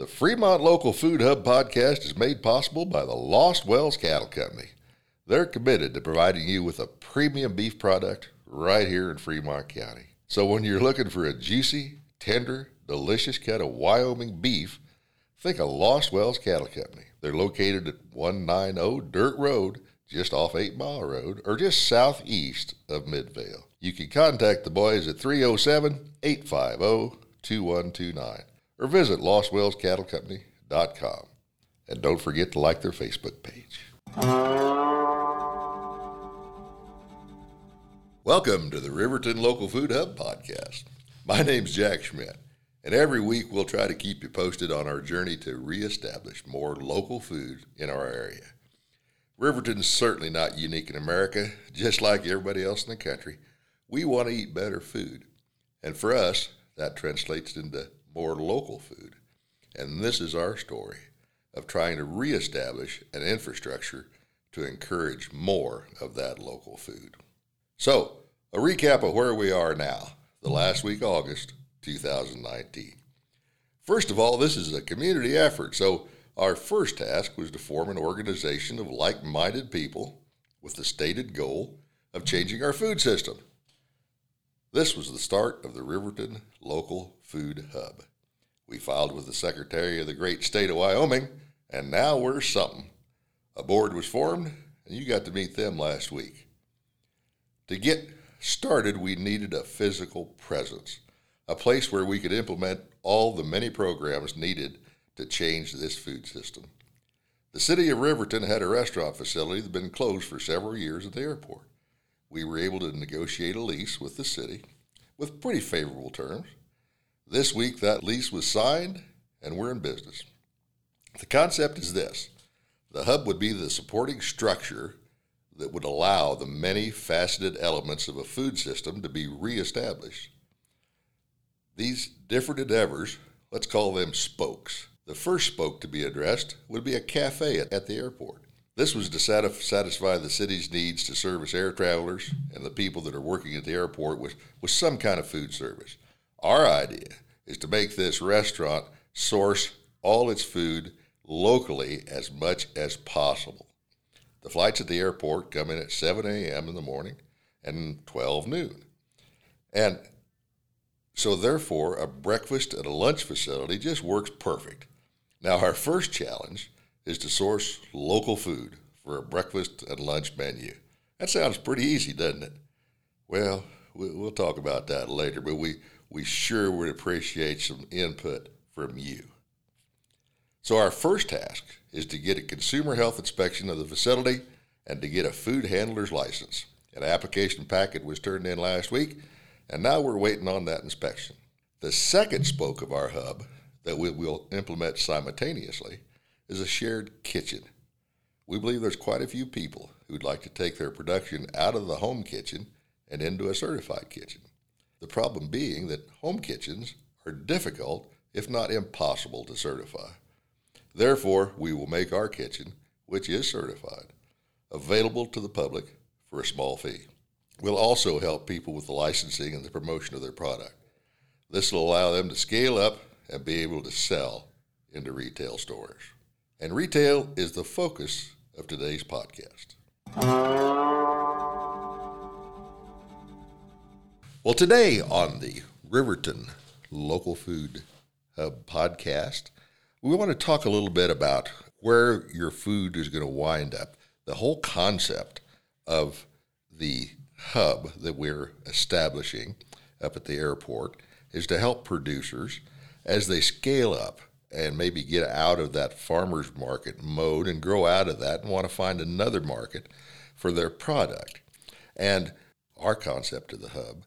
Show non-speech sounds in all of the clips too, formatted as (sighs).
The Fremont Local Food Hub podcast is made possible by the Lost Wells Cattle Company. They're committed to providing you with a premium beef product right here in Fremont County. So when you're looking for a juicy, tender, delicious cut of Wyoming beef, think of Lost Wells Cattle Company. They're located at 190 Dirt Road, just off 8 Mile Road, or just southeast of Midvale. You can contact the boys at 307 850 2129 or visit lostwellscattlecompany.com. And don't forget to like their Facebook page. Welcome to the Riverton Local Food Hub podcast. My name's Jack Schmidt, and every week we'll try to keep you posted on our journey to reestablish more local food in our area. Riverton's certainly not unique in America, just like everybody else in the country. We want to eat better food. And for us, that translates into more local food. And this is our story of trying to reestablish an infrastructure to encourage more of that local food. So, a recap of where we are now, the last week, August 2019. First of all, this is a community effort, so our first task was to form an organization of like minded people with the stated goal of changing our food system. This was the start of the Riverton Local Food Hub. We filed with the Secretary of the great state of Wyoming, and now we're something. A board was formed, and you got to meet them last week. To get started, we needed a physical presence, a place where we could implement all the many programs needed to change this food system. The city of Riverton had a restaurant facility that had been closed for several years at the airport. We were able to negotiate a lease with the city with pretty favorable terms. This week, that lease was signed and we're in business. The concept is this the hub would be the supporting structure that would allow the many faceted elements of a food system to be reestablished. These different endeavors, let's call them spokes. The first spoke to be addressed would be a cafe at the airport. This was to satisfy the city's needs to service air travelers and the people that are working at the airport with, with some kind of food service. Our idea is to make this restaurant source all its food locally as much as possible. The flights at the airport come in at 7 a.m. in the morning and 12 noon. And so, therefore, a breakfast and a lunch facility just works perfect. Now, our first challenge is to source local food for a breakfast and lunch menu. That sounds pretty easy, doesn't it? Well, we'll talk about that later, but we, we sure would appreciate some input from you. So, our first task is to get a consumer health inspection of the facility and to get a food handler's license. An application packet was turned in last week, and now we're waiting on that inspection. The second spoke of our hub that we will implement simultaneously is a shared kitchen. We believe there's quite a few people who'd like to take their production out of the home kitchen and into a certified kitchen. The problem being that home kitchens are difficult, if not impossible, to certify. Therefore, we will make our kitchen, which is certified, available to the public for a small fee. We'll also help people with the licensing and the promotion of their product. This will allow them to scale up and be able to sell into retail stores. And retail is the focus of today's podcast. Well, today on the Riverton Local Food Hub podcast, we want to talk a little bit about where your food is going to wind up. The whole concept of the hub that we're establishing up at the airport is to help producers as they scale up and maybe get out of that farmer's market mode and grow out of that and want to find another market for their product. And our concept of the hub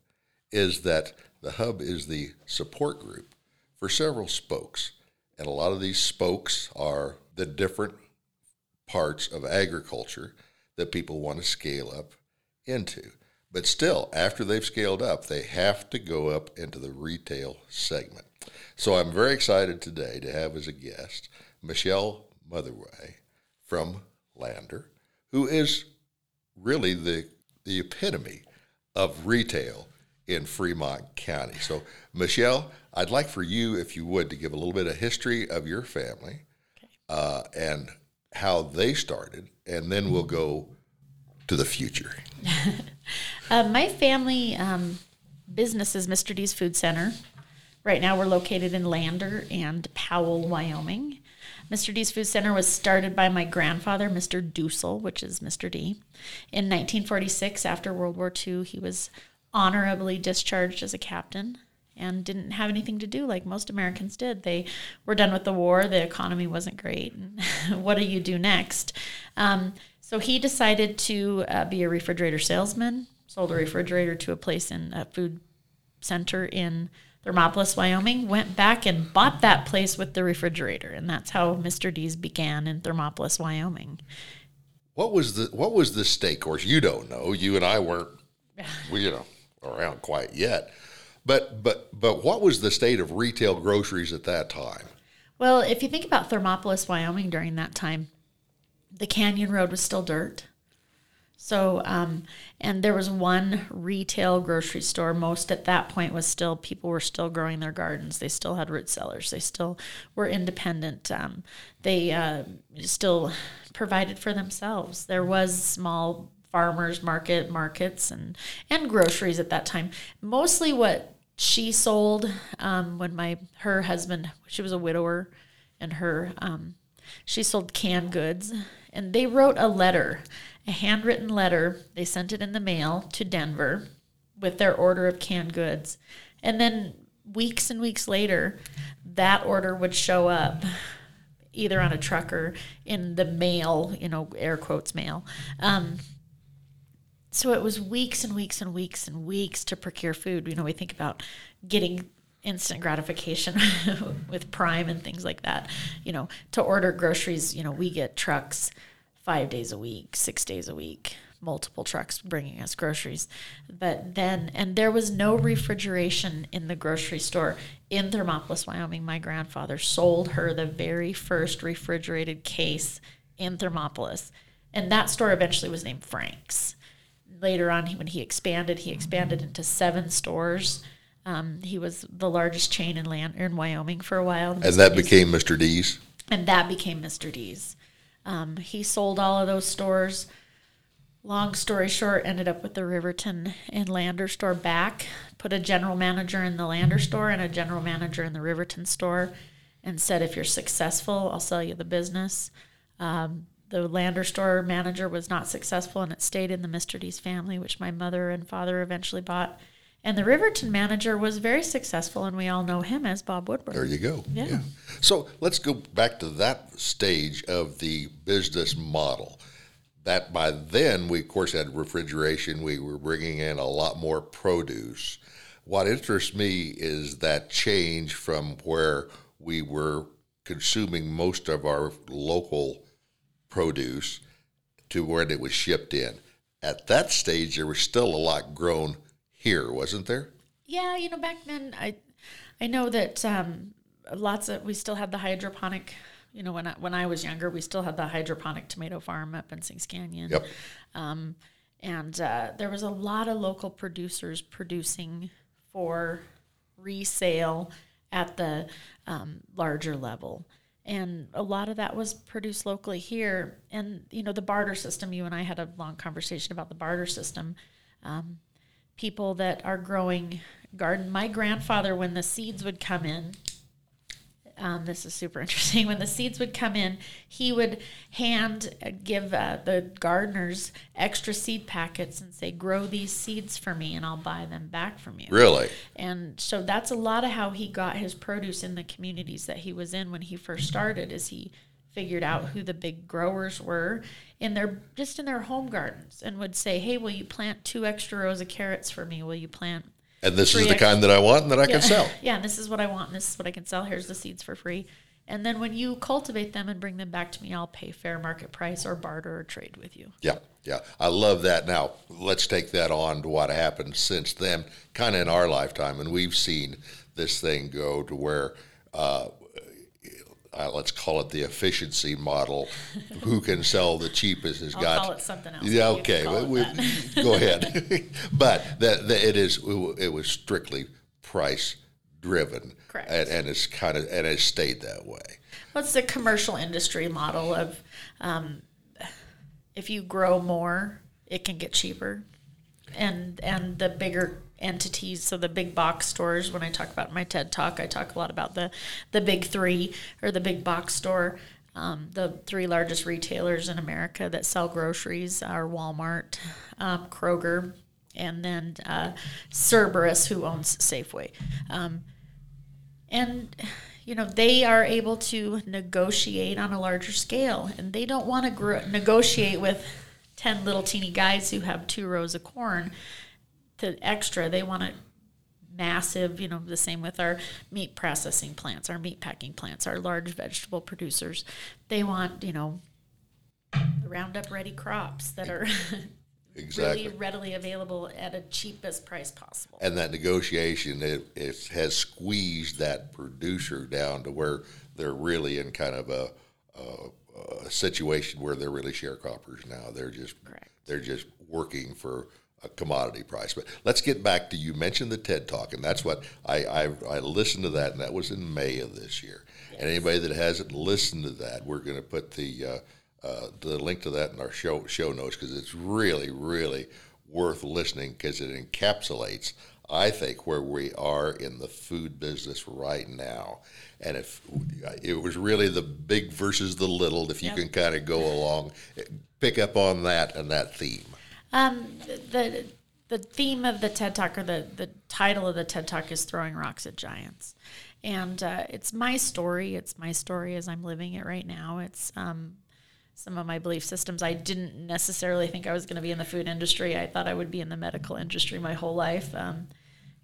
is that the hub is the support group for several spokes. And a lot of these spokes are the different parts of agriculture that people want to scale up into. But still, after they've scaled up, they have to go up into the retail segment. So I'm very excited today to have as a guest Michelle Motherway from Lander, who is really the, the epitome of retail in Fremont County. So, Michelle, I'd like for you, if you would, to give a little bit of history of your family uh, and how they started, and then we'll go to the future. (laughs) Uh, my family um, business is Mr. D's Food Center. Right now, we're located in Lander and Powell, Wyoming. Mr. D's Food Center was started by my grandfather, Mr. Dussel, which is Mr. D. In 1946, after World War II, he was honorably discharged as a captain and didn't have anything to do like most Americans did. They were done with the war, the economy wasn't great. (laughs) what do you do next? Um, so he decided to uh, be a refrigerator salesman, sold a refrigerator to a place in a food center in Thermopolis, Wyoming, went back and bought that place with the refrigerator. And that's how Mr. D's began in Thermopolis, Wyoming. What was the what was the stake? Of course, you don't know. You and I weren't, (laughs) we, you know, around quite yet. But but but what was the state of retail groceries at that time? Well, if you think about Thermopolis, Wyoming during that time, the canyon road was still dirt. So, um, and there was one retail grocery store. Most at that point was still people were still growing their gardens. They still had root cellars. They still were independent. Um, they uh, still provided for themselves. There was small farmers market markets and and groceries at that time. Mostly what she sold um, when my her husband she was a widower, and her um, she sold canned goods, and they wrote a letter a handwritten letter. They sent it in the mail to Denver with their order of canned goods. And then weeks and weeks later, that order would show up either on a truck or in the mail, you know, air quotes mail. Um, so it was weeks and weeks and weeks and weeks to procure food. You know, we think about getting instant gratification (laughs) with Prime and things like that. You know, to order groceries, you know, we get trucks five days a week, six days a week, multiple trucks bringing us groceries. But then, and there was no refrigeration in the grocery store in Thermopolis, Wyoming. My grandfather sold her the very first refrigerated case in Thermopolis. And that store eventually was named Frank's. Later on, when he expanded, he expanded into seven stores. Um, he was the largest chain in land in Wyoming for a while. And that became Mr. D's. And that became Mr. D's. Um, he sold all of those stores. Long story short, ended up with the Riverton and Lander store back. Put a general manager in the Lander store and a general manager in the Riverton store, and said, "If you're successful, I'll sell you the business." Um, the Lander store manager was not successful, and it stayed in the Mr. D's family, which my mother and father eventually bought. And the Riverton manager was very successful, and we all know him as Bob Woodward. There you go. Yeah. yeah. So let's go back to that stage of the business model. That by then, we of course had refrigeration. We were bringing in a lot more produce. What interests me is that change from where we were consuming most of our local produce to where it was shipped in. At that stage, there was still a lot grown here, wasn't there? Yeah, you know, back then I I know that um, lots of we still had the hydroponic. You know, when I, when I was younger, we still had the hydroponic tomato farm up in Sinks Canyon. Yep. Um, and uh, there was a lot of local producers producing for resale at the um, larger level and a lot of that was produced locally here and you know the barter system you and i had a long conversation about the barter system um, people that are growing garden. My grandfather, when the seeds would come in, um, this is super (laughs) interesting. When the seeds would come in, he would hand uh, give uh, the gardeners extra seed packets and say, "Grow these seeds for me, and I'll buy them back from you." Really? And so that's a lot of how he got his produce in the communities that he was in when he first started. Is he figured out who the big growers were in their just in their home gardens and would say, "Hey, will you plant two extra rows of carrots for me? Will you plant?" And this is the extra- kind that I want and that I yeah. can sell. (laughs) yeah, and this is what I want and this is what I can sell. Here's the seeds for free. And then when you cultivate them and bring them back to me, I'll pay fair market price or barter or trade with you. Yeah, yeah. I love that. Now, let's take that on to what happened since then, kind of in our lifetime. And we've seen this thing go to where uh, uh, let's call it the efficiency model. (laughs) Who can sell the cheapest has I'll got. call it something else. Yeah, but you can okay. but we, go ahead. (laughs) (laughs) but that, that it is. It was strictly price driven, Correct. and, and it's kind of and it's stayed that way. What's the commercial industry model of um, if you grow more, it can get cheaper, and and the bigger entities, so the big box stores. When I talk about my TED talk, I talk a lot about the the big three or the big box store. Um, the three largest retailers in America that sell groceries are Walmart, um, Kroger, and then uh, Cerberus, who owns Safeway. Um, and you know they are able to negotiate on a larger scale and they don't want to gr- negotiate with 10 little teeny guys who have two rows of corn to extra they want it massive you know the same with our meat processing plants our meat packing plants our large vegetable producers they want you know the roundup ready crops that are (laughs) Exactly. really readily available at a cheapest price possible and that negotiation it, it has squeezed that producer down to where they're really in kind of a, a, a situation where they're really sharecroppers now. They're just Correct. they're just working for a commodity price. But let's get back to you mentioned the TED Talk, and that's what I I, I listened to that, and that was in May of this year. And anybody that hasn't listened to that, we're going to put the uh, uh, the link to that in our show show notes because it's really really worth listening because it encapsulates I think where we are in the food business right now. And if it was really the big versus the little, if you Yep. can kind of go along, pick up on that and that theme. Um, the the theme of the TED Talk or the the title of the TED Talk is throwing rocks at giants, and uh, it's my story. It's my story as I'm living it right now. It's um, some of my belief systems. I didn't necessarily think I was going to be in the food industry. I thought I would be in the medical industry my whole life. Um,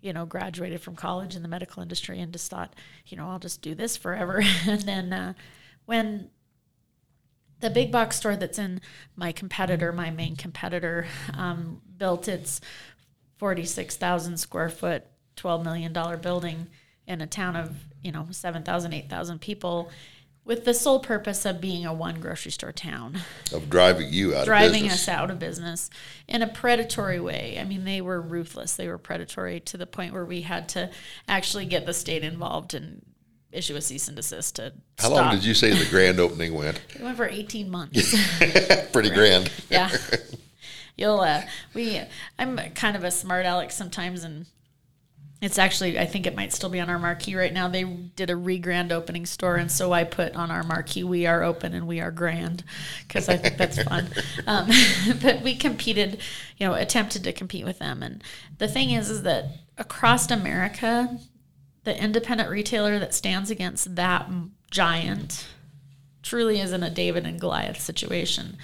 you know, graduated from college in the medical industry and just thought, you know, I'll just do this forever. (laughs) and then uh, when the big box store that's in my competitor, my main competitor, um, built its 46,000 square foot, $12 million building in a town of, you know, 7,000, 8,000 people with the sole purpose of being a one grocery store town Of driving you out driving of business. us out of business in a predatory way. I mean, they were ruthless. They were predatory to the point where we had to actually get the state involved and issue a cease and desist to How stop. long did you say the grand opening went? (laughs) It went for 18 months. (laughs) Pretty grand. (laughs) yeah. You'll, uh, we, I'm kind of a smart aleck sometimes and it's actually, I think it might still be on our marquee right now. They did a re-grand opening store, and so I put on our marquee, "We are open and we are grand," because I think that's fun. Um, but we competed, you know, attempted to compete with them, and the thing is, is that across America, the independent retailer that stands against that giant truly is in a David and Goliath situation,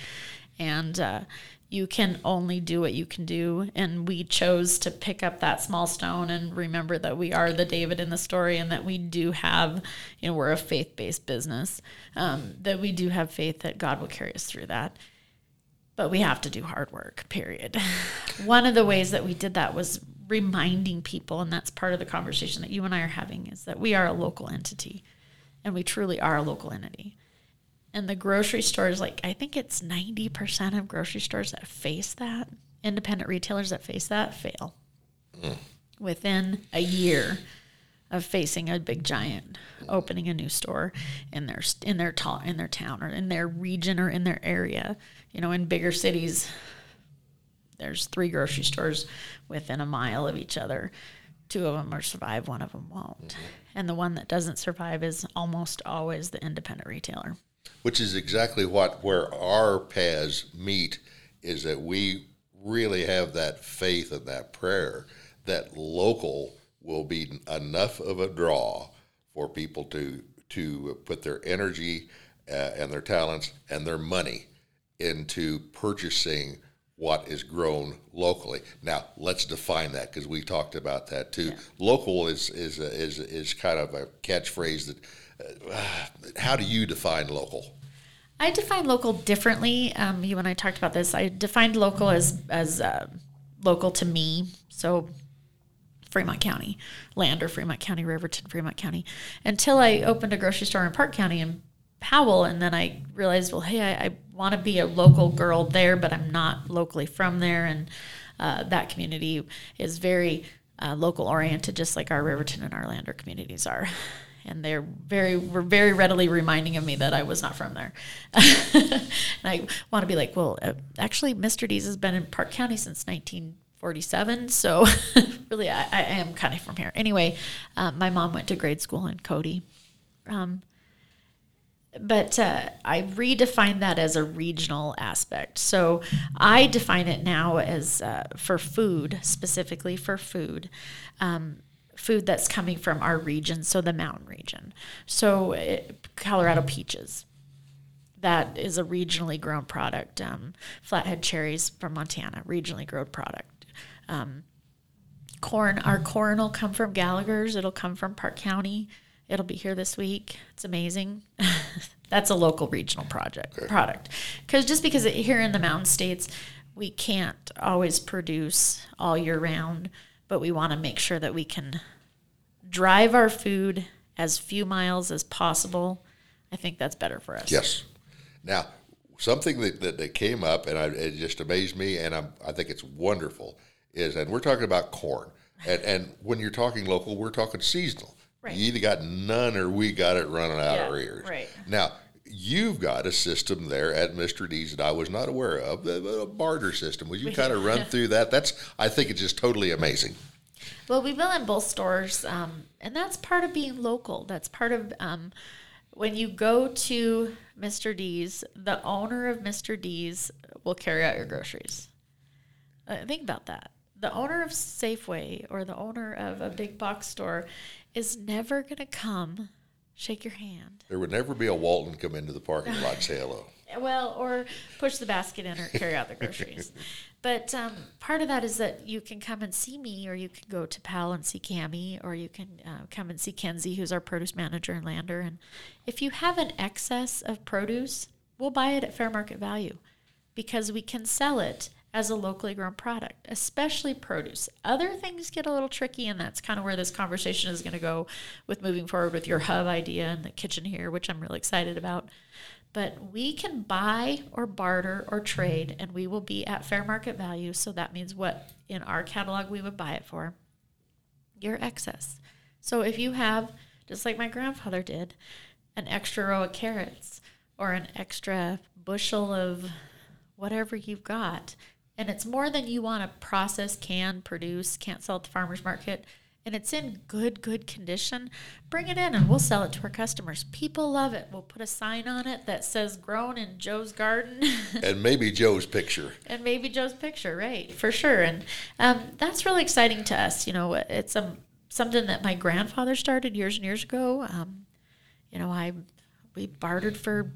and uh, you can only do what you can do. And we chose to pick up that small stone and remember that we are the David in the story, and that we do have, you know, we're a faith based business, um, that we do have faith that God will carry us through that. But we have to do hard work, period. (laughs) One of the ways that we did that was reminding people, and that's part of the conversation that you and I are having, is that we are a local entity and we truly are a local entity. And the grocery stores, like I think it's 90% of grocery stores that face that, independent retailers that face that, fail hmm. within a year of facing a big giant opening a new store in their in their ta- in their town or in their region or in their area. You know, in bigger cities, there's three grocery stores within a mile of each other. Two of them will survive, one of them won't. And the one that doesn't survive is almost always the independent retailer. which is exactly what where our paths meet is that we really have that faith and that prayer that local will be enough of a draw for people to to put their energy uh, and their talents and their money into purchasing what is grown locally. Now, let's define that because we talked about that too. Local is is a, is is kind of a catchphrase that. Uh, how do you define local? I define local differently. Um, you and I talked about this. I defined local as as uh, local to me. So Fremont County, Lander Fremont County, Riverton, Fremont County, until I opened a grocery store in Park County in Powell, and then I realized, well, hey, I, I want to be a local girl there, but I'm not locally from there, and uh, that community is very uh, local oriented, just like our Riverton and our Lander communities are. And they're very were very readily reminding of me that I was not from there. (laughs) and I want to be like, well, uh, actually, Mr. D's has been in Park County since 1947, so (laughs) really, I, I am kind of from here. Anyway, um, my mom went to grade school in Cody. Um, but uh, I redefine that as a regional aspect. So I define it now as uh, for food, specifically for food, um, food that's coming from our region, so the mountain region. So it, Colorado peaches. That is a regionally grown product. Um, flathead cherries from Montana, regionally grown product. Um, corn, our corn will come from Gallagher's. It'll come from Park County. It'll be here this week. It's amazing. (laughs) That's a local regional project okay. product. Because just because it, here in the mountain states, we can't always produce all year round, but we want to make sure that we can drive our food as few miles as possible. I think that's better for us. Yes. Now, something that, that, that came up and I, it just amazed me, and I'm, I think it's wonderful, is, and we're talking about corn. And, and when you're talking local, we're talking seasonal. Right. You either got none or we got it running out yeah, our ears. Right. Now, you've got a system there at Mr. D's that I was not aware of, a barter system. Would you (laughs) kind of run through that? That's, I think it's just totally amazing. Well, we've been in both stores, um, and that's part of being local. That's part of um, when you go to Mr. D's, the owner of Mr. D's will carry out your groceries. Uh, think about that. The owner of Safeway or the owner of a big box store is never going to come shake your hand. There would never be a Walton come into the parking lot and say hello. (laughs) Well, or push the basket in or carry out the groceries. (laughs) but um, part of that is that you can come and see me, or you can go to Powell and see Cami, or you can uh, come and see Kenzie, who's our produce manager in Lander. And if you have an excess of produce, we'll buy it at fair market value because we can sell it as a locally grown product, especially produce. Other things get a little tricky, and that's kind of where this conversation is going to go with moving forward with your hub idea and the kitchen here, which I'm really excited about. But we can buy or barter or trade, and we will be at fair market value. So that means what in our catalog we would buy it for your excess. So if you have, just like my grandfather did, an extra row of carrots or an extra bushel of whatever you've got, and it's more than you want to process, can, produce, can't sell at the farmer's market, and it's in good, good condition, bring it in and we'll sell it to our customers. People love it. We'll put a sign on it that says grown in Joe's garden. (laughs) and maybe Joe's picture. And maybe Joe's picture, right, for sure. And um, that's really exciting to us. You know, it's um, something that my grandfather started years and years ago. Um, you know, I we bartered for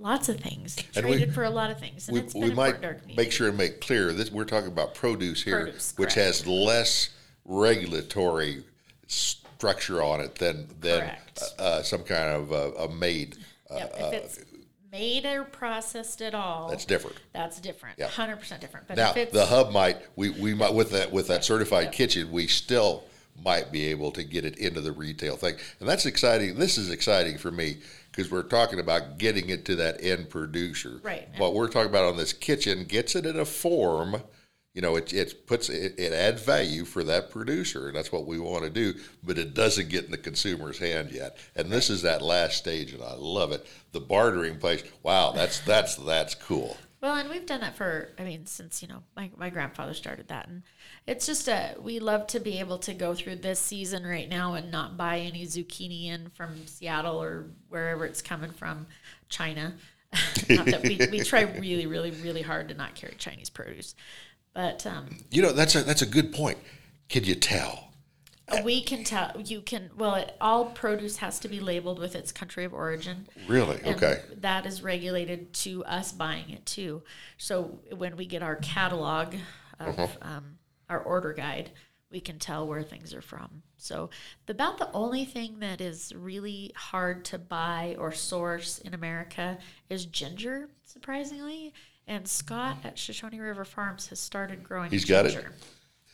lots of things, and traded we, for a lot of things. And we, we might make sure and make clear that we're talking about produce here, produce, which has less regulatory structure on it than than uh, uh, some kind of uh, a made. Uh, yep. if uh, it's made or processed at all, that's different. That's different. Hundred percent different. But now the hub might we, we might with that with that certified yep. kitchen we still might be able to get it into the retail thing, and that's exciting. This is exciting for me because we're talking about getting it to that end producer. Right. What we're talking about on this kitchen gets it in a form. You know, it, it puts it, it adds value for that producer, and that's what we want to do. But it doesn't get in the consumer's hand yet, and this is that last stage, and I love it. The bartering place. Wow, that's that's that's cool. Well, and we've done that for, I mean, since, you know, my, my grandfather started that. And it's just a, we love to be able to go through this season right now and not buy any zucchini in from Seattle or wherever it's coming from, China. (laughs) not that we, we try really, really, really hard to not carry Chinese produce. But, um, you know, that's a, that's a good point. Can you tell? We can tell. You can. Well, it, all produce has to be labeled with its country of origin. Really? okay. That is regulated to us buying it too. So when we get our catalog of uh-huh. um, our order guide, we can tell where things are from. So the, about the only thing that is really hard to buy or source in America is ginger. Surprisingly, and Scott at Shoshone River Farms has started growing. He's ginger. got it.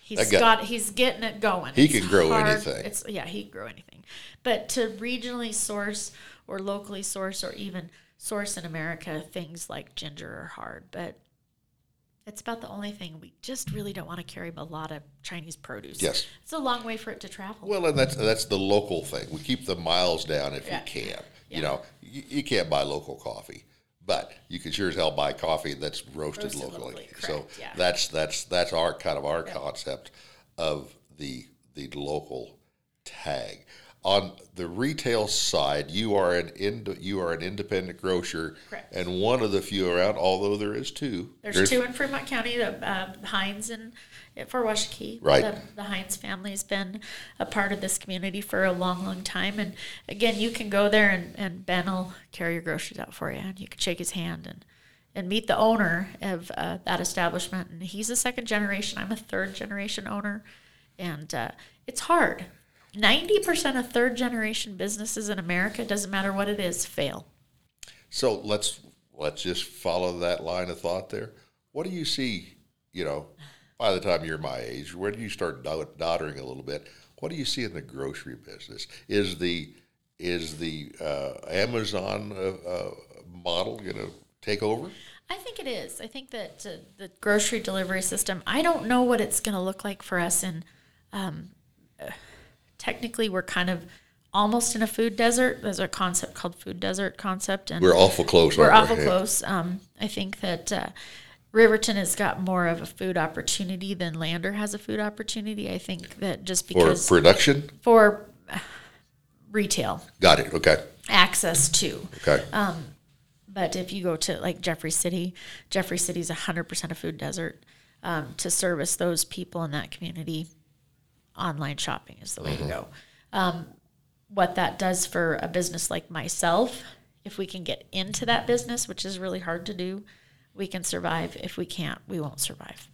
He's guy- got he's getting it going. He It's can grow anything. It's yeah, he can grow anything. But to regionally source or locally source or even source in America, things like ginger are hard. But it's about the only thing we just really don't want to carry a lot of Chinese produce. Yes. It's a long way for it to travel. Well, and that's that's the local thing. We keep the miles down if Yeah. you can. Yeah. You know, you, you can't buy local coffee, but you can sure as hell buy coffee that's roasted, Roasted locally. locally, so yeah. that's that's that's our kind of our concept of the the local tag. On the retail side, you are an ind- you are an independent grocer, Correct. and one of the few around. Although there is two. There's, two in Fremont County, the uh, Hines and Fort Washakie. Right. The, the Hines family has been a part of this community for a long, long time. And again, you can go there and, and Ben will carry your groceries out for you, and you can shake his hand and and meet the owner of uh, that establishment. And he's a second generation. I'm a third generation owner, and uh, it's hard. Ninety percent of third generation businesses in America, doesn't matter what it is, fail. So let's let's just follow that line of thought there. What do you see? You know, by the time you're my age, where do you start doddering a little bit? What do you see in the grocery business? Is the is the uh, Amazon uh, uh, model going to take over? I think it is. I think that uh, the grocery delivery system, I don't know what it's going to look like for us. And um, uh, (sighs) technically, we're kind of almost in a food desert. There's a concept called food desert concept. And We're awful close. we're aren't we? awful close. Um, I think that uh, Riverton has got more of a food opportunity than Lander has a food opportunity. I think that just because For production, for retail got it. Okay, access to. okay. But if you go to like Jeffrey City, Jeffrey City is 100% a food desert. Um, to service those people in that community, online shopping is the way to go. Um, what that does for a business like myself, if we can get into that business, which is really hard to do, we can survive. If we can't, we won't survive.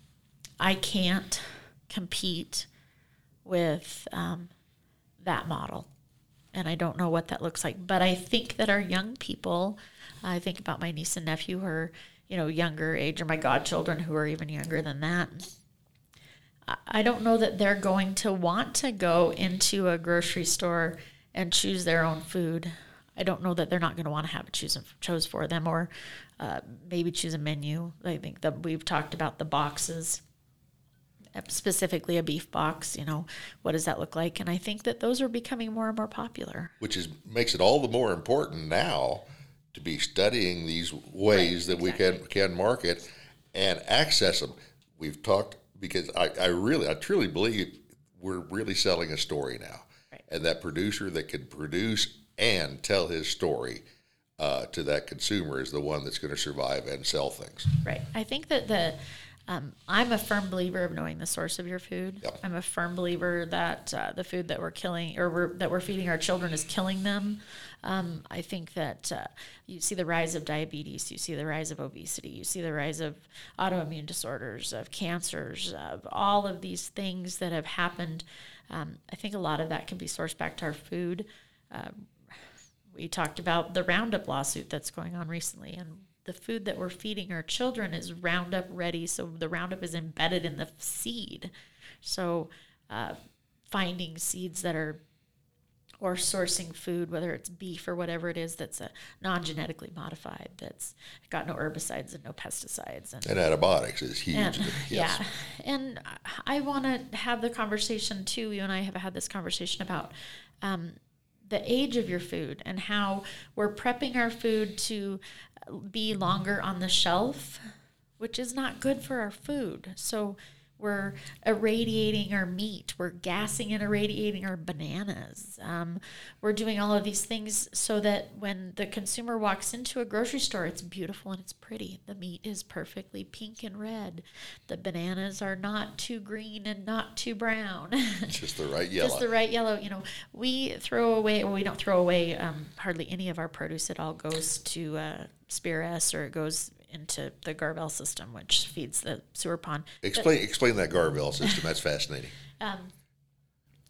I can't compete with um, that model and I don't know what that looks like. But I think that our young people, I think about my niece and nephew who are, you know, younger age, or my godchildren who are even younger than that. I- don't know that they're going to want to go into a grocery store and choose their own food. I don't know that they're not going to want to have it choose chose for them, or uh, maybe choose a menu. I think that we've talked about the boxes specifically a beef box you know what does that look like and i think that those are becoming more and more popular Which is makes it all the more important now to be studying these ways that we can can market and access them. We've talked because I, I really I truly believe we're really selling a story now, Right. and that producer that can produce and tell his story uh, to that consumer is the one that's going to survive and sell things. right i think that the um, i'm a firm believer of knowing the source of your food Yep. i'm a firm believer that uh, the food that we're killing or we're, that we're feeding our children is killing them um, i think that uh, you see the rise of diabetes you see the rise of obesity you see the rise of autoimmune disorders of cancers of all of these things that have happened um, i think a lot of that can be sourced back to our food we talked about the Roundup lawsuit that's going on recently, and the food that we're feeding our children is Roundup ready. So the Roundup is embedded in the seed. So uh, finding seeds that are or sourcing food, whether it's beef or whatever it is, that's non-genetically modified, that's got no herbicides and no pesticides, and And antibiotics is huge. and, yes. yeah, and I want to have the conversation too. You and I have had this conversation about um, the age of your food and how we're prepping our food to be longer on the shelf, which is not good for our food. So we're irradiating our meat, we're gassing and irradiating our bananas. Um, we're doing all of these things so that when the consumer walks into a grocery store, it's beautiful and it's pretty. The meat is perfectly pink and red. The bananas are not too green and not too brown. Just the right (laughs) yellow. Just the right yellow. You know, we throw away, well, we don't throw away um, hardly any of our produce. It all goes to uh, Spear S or it goes into the Garvel system, which feeds the sewer pond. explain explain that Garvell system. That's fascinating. (laughs) Um,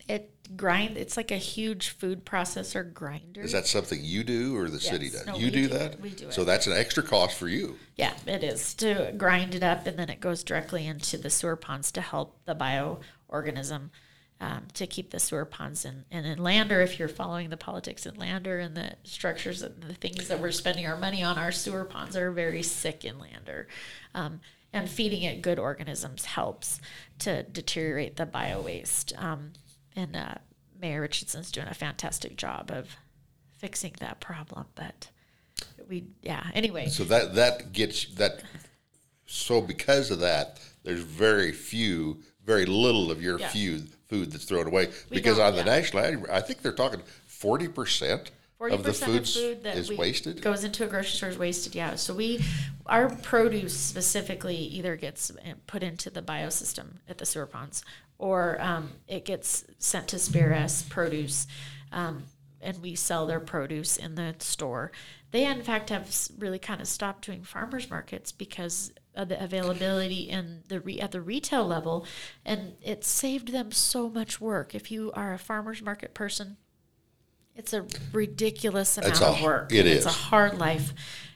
it grind. It's like a huge food processor grinder. Is that something you do or the city does? No, you do do that? it. We do So that's an extra cost for you. Yeah, it is to grind it up, and then it goes directly into the sewer ponds to help the bioorganism um, to keep the sewer ponds in. And in Lander, if you're following the politics in Lander and the structures and the things that we're spending our money on, our sewer ponds are very sick in Lander. Um, and feeding it good organisms helps to deteriorate the bio waste. Um, and uh, Mayor Richardson's doing a fantastic job of fixing that problem. But we, yeah, anyway. So that that gets that. So because of that, there's very few, very little of your Yeah. few food that's thrown away. We because on the national, I think they're talking forty percent Forty of the foods of food that is we wasted. goes into a grocery store is wasted. Yeah, so we, our produce specifically either gets put into the biosystem at the sewer ponds, or um, it gets sent to Spear S Produce, um, and we sell their produce in the store. They in fact have really kind of stopped doing farmers markets because of the availability in the re- at the retail level, and it saved them so much work. If you are a farmers market person, it's a ridiculous amount It's of work. it It's a hard life.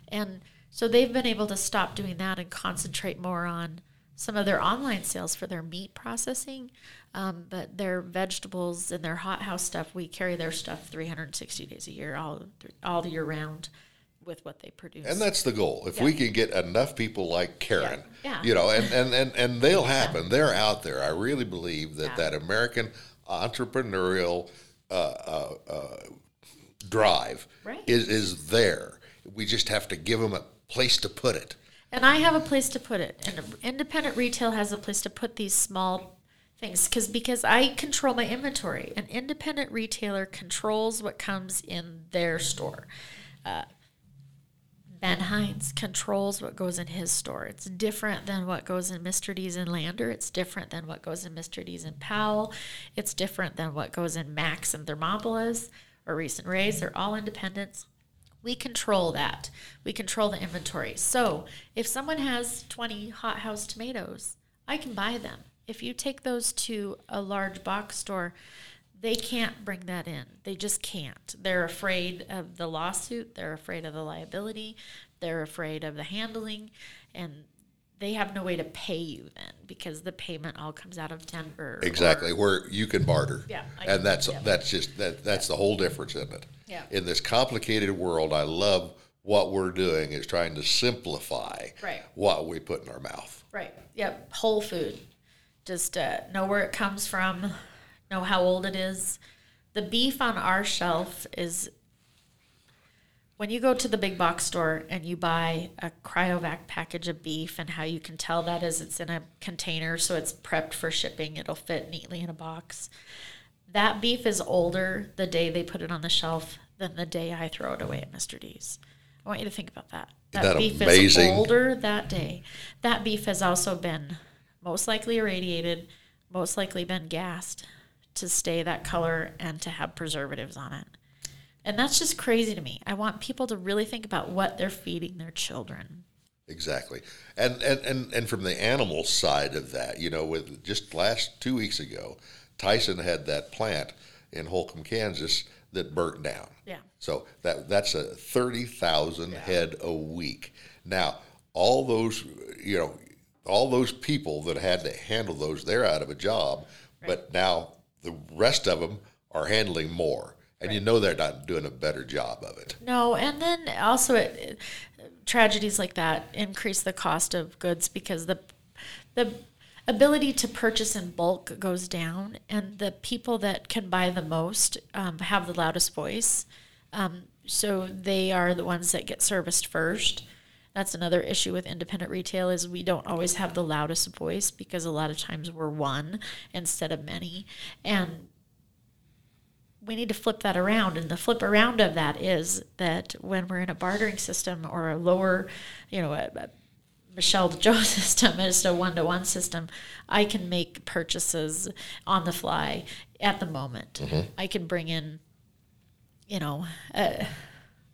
And so they've been able to stop doing that and concentrate more on some of their online sales for their meat processing. Um, but their vegetables and their hothouse stuff, we carry their stuff 360 days a year, all all the year round, with what they produce. And that's the goal. If we can get enough people like Karen, Yeah. you know, and, and, and, and they'll (laughs) happen. They're out there. I really believe that Yeah. that American entrepreneurial uh, uh, uh, drive Right. is, is there. We just have to give them a place to put it. And I have a place to put it. And independent retail has a place to put these small things because because I control my inventory. An independent retailer controls what comes in their store. Uh, ben Hines controls what goes in his store. It's different than what goes in Mr. D's and Lander. It's different than what goes in Mr. D's and Powell. It's different than what goes in Max and Thermopolis or Recent Rays. They're all independents we control that. We control the inventory. So if someone has 20 hothouse tomatoes, I can buy them. If you take those to a large box store, they can't bring that in. They just can't. They're afraid of the lawsuit, they're afraid of the liability, they're afraid of the handling, and they have no way to pay you then because the payment all comes out of Denver. or- Exactly where you can barter. Yeah, I and that's yeah. that's just that that's the whole difference in it. Yeah. In this complicated world, I love what we're doing is trying to simplify Right. what we put in our mouth. Right. Yep. Whole food. Just uh, know where it comes from, know how old it is. The beef on our shelf is when you go to the big box store and you buy a cryovac package of beef, and how you can tell that is it's in a container, so it's prepped for shipping. It'll fit neatly in a box. That beef is older the day they put it on the shelf than the day I throw it away at Mr. D's. I want you to think about that. That that beef amazing? is older that day. That beef has also been most likely irradiated, most likely been gassed to stay that color and to have preservatives on it. And that's just crazy to me. I want people to really think about what they're feeding their children. Exactly. And, and, and, and from the animal side of that, you know, with just last two weeks ago, Tyson had that plant in Holcomb, Kansas that burnt down. Yeah. So that that's a 30,000 head a week. Now, all those, you know, all those people that had to handle those, they're out of a job, but now the rest of them are handling more. And you know they're not doing a better job of it. No, and then also it, it- tragedies like that increase the cost of goods because the the ability to purchase in bulk goes down, and the people that can buy the most um, have the loudest voice. Um, so they are the ones that get serviced first. That's another issue with independent retail is we don't always have the loudest voice because a lot of times we're one instead of many, and we need to flip that around. And the flip around of that is that when we're in a bartering system or a lower, you know, a, a Michelle (laughs) Joe system, it's a one to one system, I can make purchases on the fly at the moment. I can bring in, you know, uh,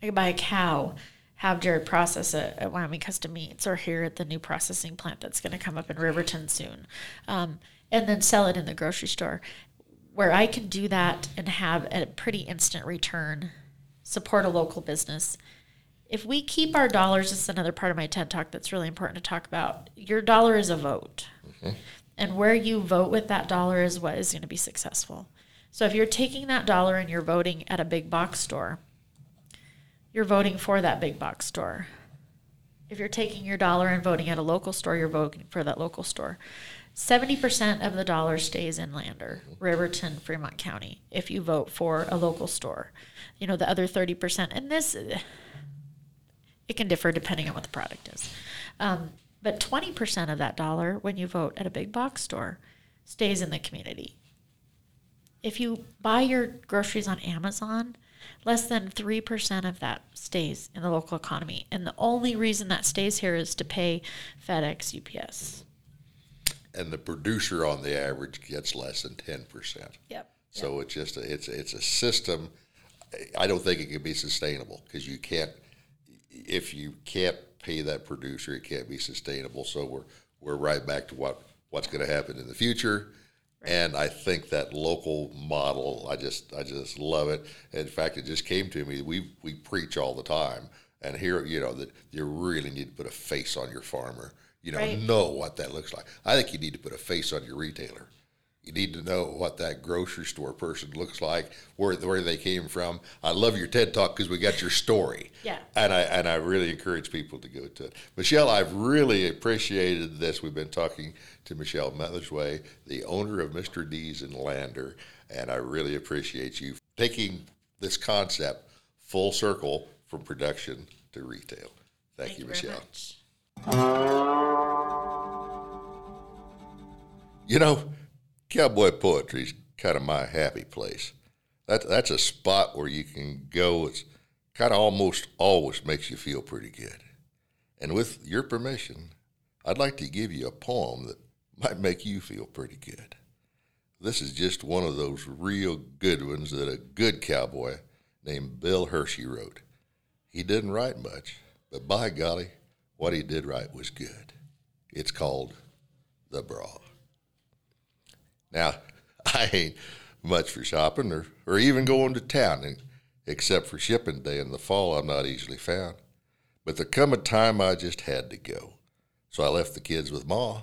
I could buy a cow, have Jared process it at Wyoming Custom Meats or here at the new processing plant that's going to come up in Riverton soon, um, and then sell it in the grocery store where I can do that and have a pretty instant return, support a local business. If we keep our dollars, this is another part of my TED talk that's really important to talk about. Your dollar is a vote. And where you vote with that dollar is what is going to be successful. So if you're taking that dollar and you're voting at a big box store, you're voting for that big box store. If you're taking your dollar and voting at a local store, you're voting for that local store. 70% of the dollar stays in Lander, Riverton, Fremont County, if you vote for a local store. You know, the other 30%, and this, it can differ depending on what the product is. Um, but 20% of that dollar, when you vote at a big box store, stays in the community. If you buy your groceries on Amazon, less than 3% of that stays in the local economy. And the only reason that stays here is to pay FedEx, UPS. And the producer on the average gets less than 10%. Yep. So it's just a, it's it's a system. I don't think it can be sustainable because you can't if you can't pay that producer, it can't be sustainable. So we're we're right back to what what's going to happen in the future. And I think that local model, I just I just love it. In fact, it just came to me. We we preach all the time, and here you know that you really need to put a face on your farmer. You know, Right. know what that looks like. I think you need to put a face on your retailer. You need to know what that grocery store person looks like, where where they came from. I love your TED talk because we got your story. (laughs) Yeah. And I and I really encourage people to go to it. Michelle, I've really appreciated this. We've been talking to Michelle Motherway, the owner of Mr. D's in Lander, and I really appreciate you taking this concept full circle from production to retail. Thank, you, very Michelle. much. You know, cowboy poetry's kind of my happy place. That that's a spot where you can go. It's kind of almost always makes you feel pretty good. And with your permission, I'd like to give you a poem that might make you feel pretty good. This is just one of those real good ones that a good cowboy named Bill Hershey wrote. He didn't write much, but by golly, what he did write was good. It's called The Bra. Now, (laughs) I ain't much for shopping or, or even going to town, and except for shipping day in the fall, I'm not easily found. But there come a time I just had to go. So I left the kids with Ma.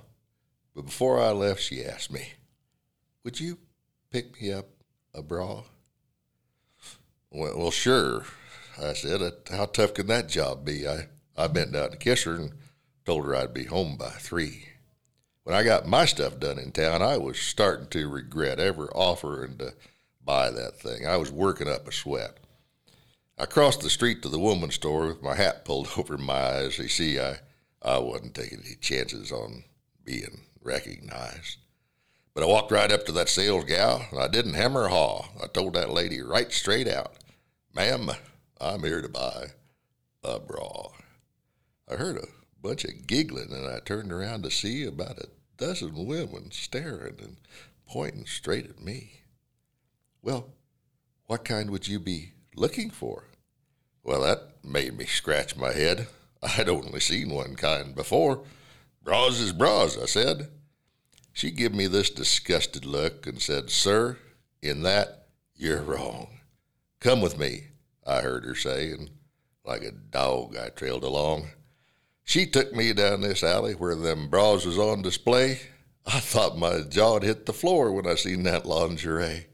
But before I left, she asked me, Would you pick me up a bra? Well, well sure. I said, "Uh, How tough can that job be? I, I bent down to kiss her and told her I'd be home by three. When I got my stuff done in town, I was starting to regret ever offering to buy that thing. I was working up a sweat. I crossed the street to the woman's store with my hat pulled (laughs) over my eyes. You see, I, I wasn't taking any chances on being recognized. But I walked right up to that sales gal, and I didn't hem or haw. I told that lady right straight out, Ma'am, I'm here to buy a bra. I heard a bunch of giggling, and I turned around to see about a dozen women staring and pointing straight at me. Well, what kind would you be looking for? Well, that made me scratch my head. I'd only seen one kind before. Bras is bras, I said. She give me this disgusted look and said, Sir, in that you're wrong. Come with me, I heard her say, and like a dog I trailed along. She took me down this alley where them bras was on display. I thought my jaw'd hit the floor when I seen that lingerie.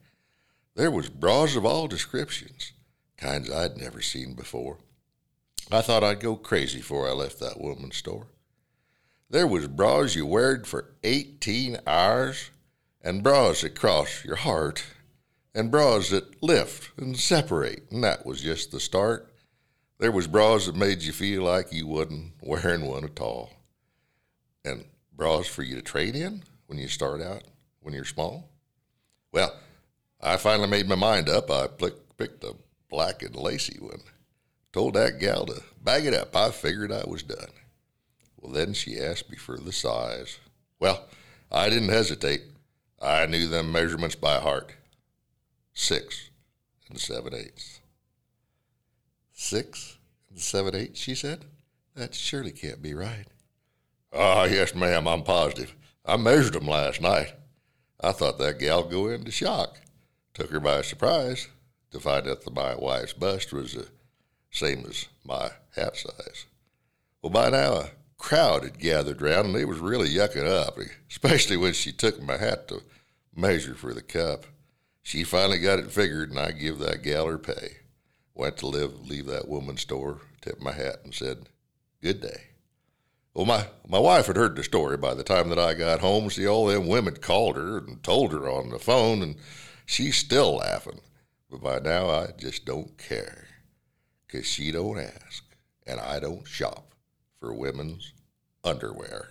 There was bras of all descriptions, kinds I'd never seen before. I thought I'd go crazy before I left that woman's store. There was bras you weared for 18 hours, and bras that cross your heart, and bras that lift and separate, and that was just the start. There was bras that made you feel like you wasn't wearing one at all. And bras for you to trade in when you start out, when you're small. Well, I finally made my mind up. I picked a black and lacy one. Told that gal to bag it up. I figured I was done. Well, then she asked me for the size. Well, I didn't hesitate. I knew them measurements by heart. Six and seven eighths. Six and seven eighths, she said. That surely can't be right. Ah, yes, ma'am, I'm positive. I measured 'em last night. I thought that gal'd go into shock. took her by surprise to find out that my wife's bust was the same as my hat size. Well, by now a crowd had gathered round and they was really yucking up, especially when she took my hat to measure for the cup. She finally got it figured, and I give that gal her pay. Went to live, leave that woman's store, tipped my hat, and said, "Good day." Well, my, my wife had heard the story by the time that I got home. See, all them women called her and told her on the phone, and she's still laughing. But by now, I just don't care. 'Cause she don't ask, and I don't shop for women's underwear.